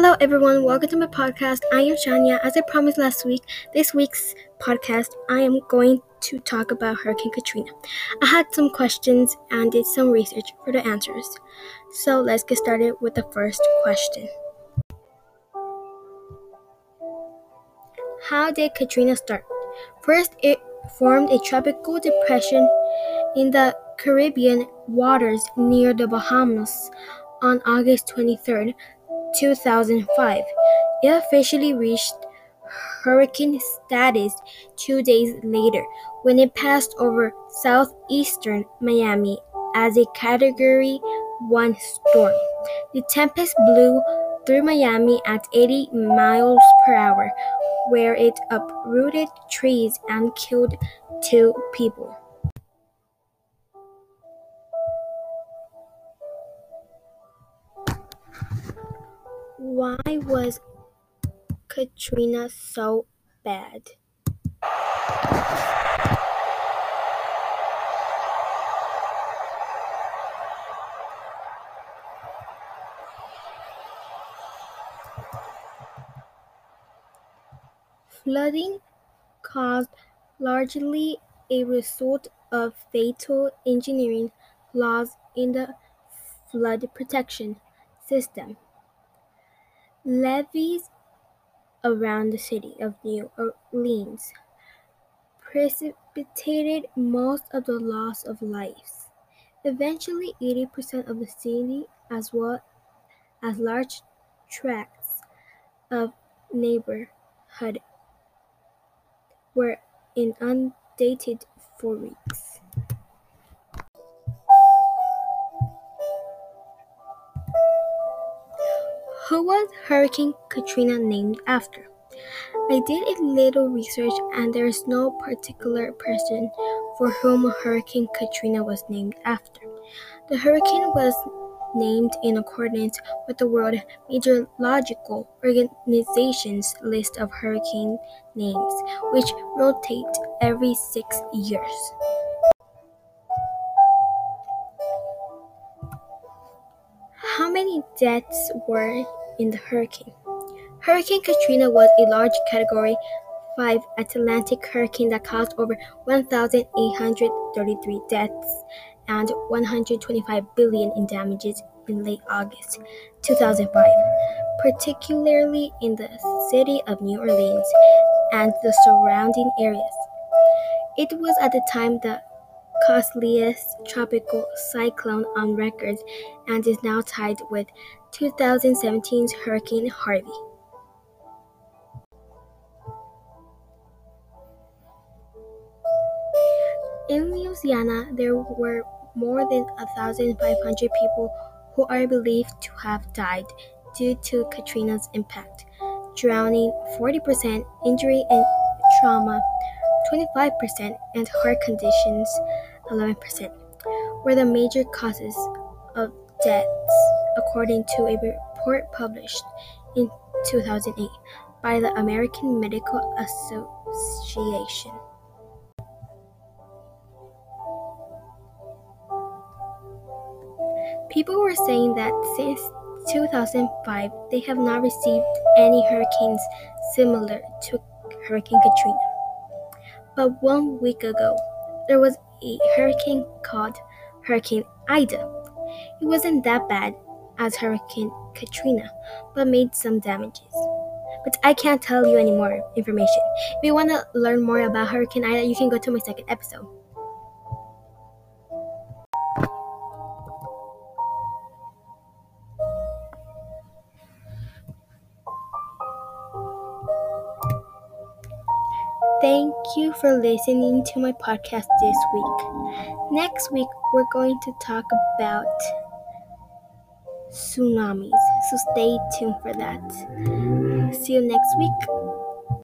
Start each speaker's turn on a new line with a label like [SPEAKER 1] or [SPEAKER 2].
[SPEAKER 1] Hello, everyone. Welcome to my podcast. I am Shania. As I promised last week, this week's podcast, I am going to talk about Hurricane Katrina. I had some questions and did some research for the answers. So let's get started with the first question How did Katrina start? First, it formed a tropical depression in the Caribbean waters near the Bahamas on August 23, 2005. It officially reached hurricane status two days later when it passed over southeastern Miami as a Category 1 storm. The tempest blew through Miami at 80 miles per hour, where it uprooted trees and killed two people. Why was Katrina so bad? Flooding caused largely a result of fatal engineering flaws in the flood protection system. Levees around the city of New Orleans precipitated most of the loss of lives. Eventually, 80% of the city, as well as large tracts of neighborhood, were inundated for weeks. Was Hurricane Katrina named after? I did a little research and there is no particular person for whom Hurricane Katrina was named after. The hurricane was named in accordance with the World Meteorological Organization's list of hurricane names, which rotate every six years. How many deaths were in the hurricane? Hurricane Katrina was a large Category 5 Atlantic hurricane that caused over 1,833 deaths and 125 billion in damages in late August 2005, particularly in the city of New Orleans and the surrounding areas. It was at the time the costliest tropical cyclone on record and is now tied with 2017's Hurricane Harvey. In Louisiana, there were more than 1,500 people who are believed to have died due to Katrina's impact, drowning 40%, injury and trauma 25%, and heart conditions 11% were the major causes of deaths, according to a report published in 2008 by the American Medical Association. People were saying that since 2005 they have not received any hurricanes similar to Hurricane Katrina. But one week ago, there was a hurricane called Hurricane Ida. It wasn't that bad as Hurricane Katrina, but made some damages. But I can't tell you any more information. If you want to learn more about Hurricane Ida, you can go to my second episode. Thank you for listening to my podcast this week. Next week, we're going to talk about tsunamis, so stay tuned for that. See you next week.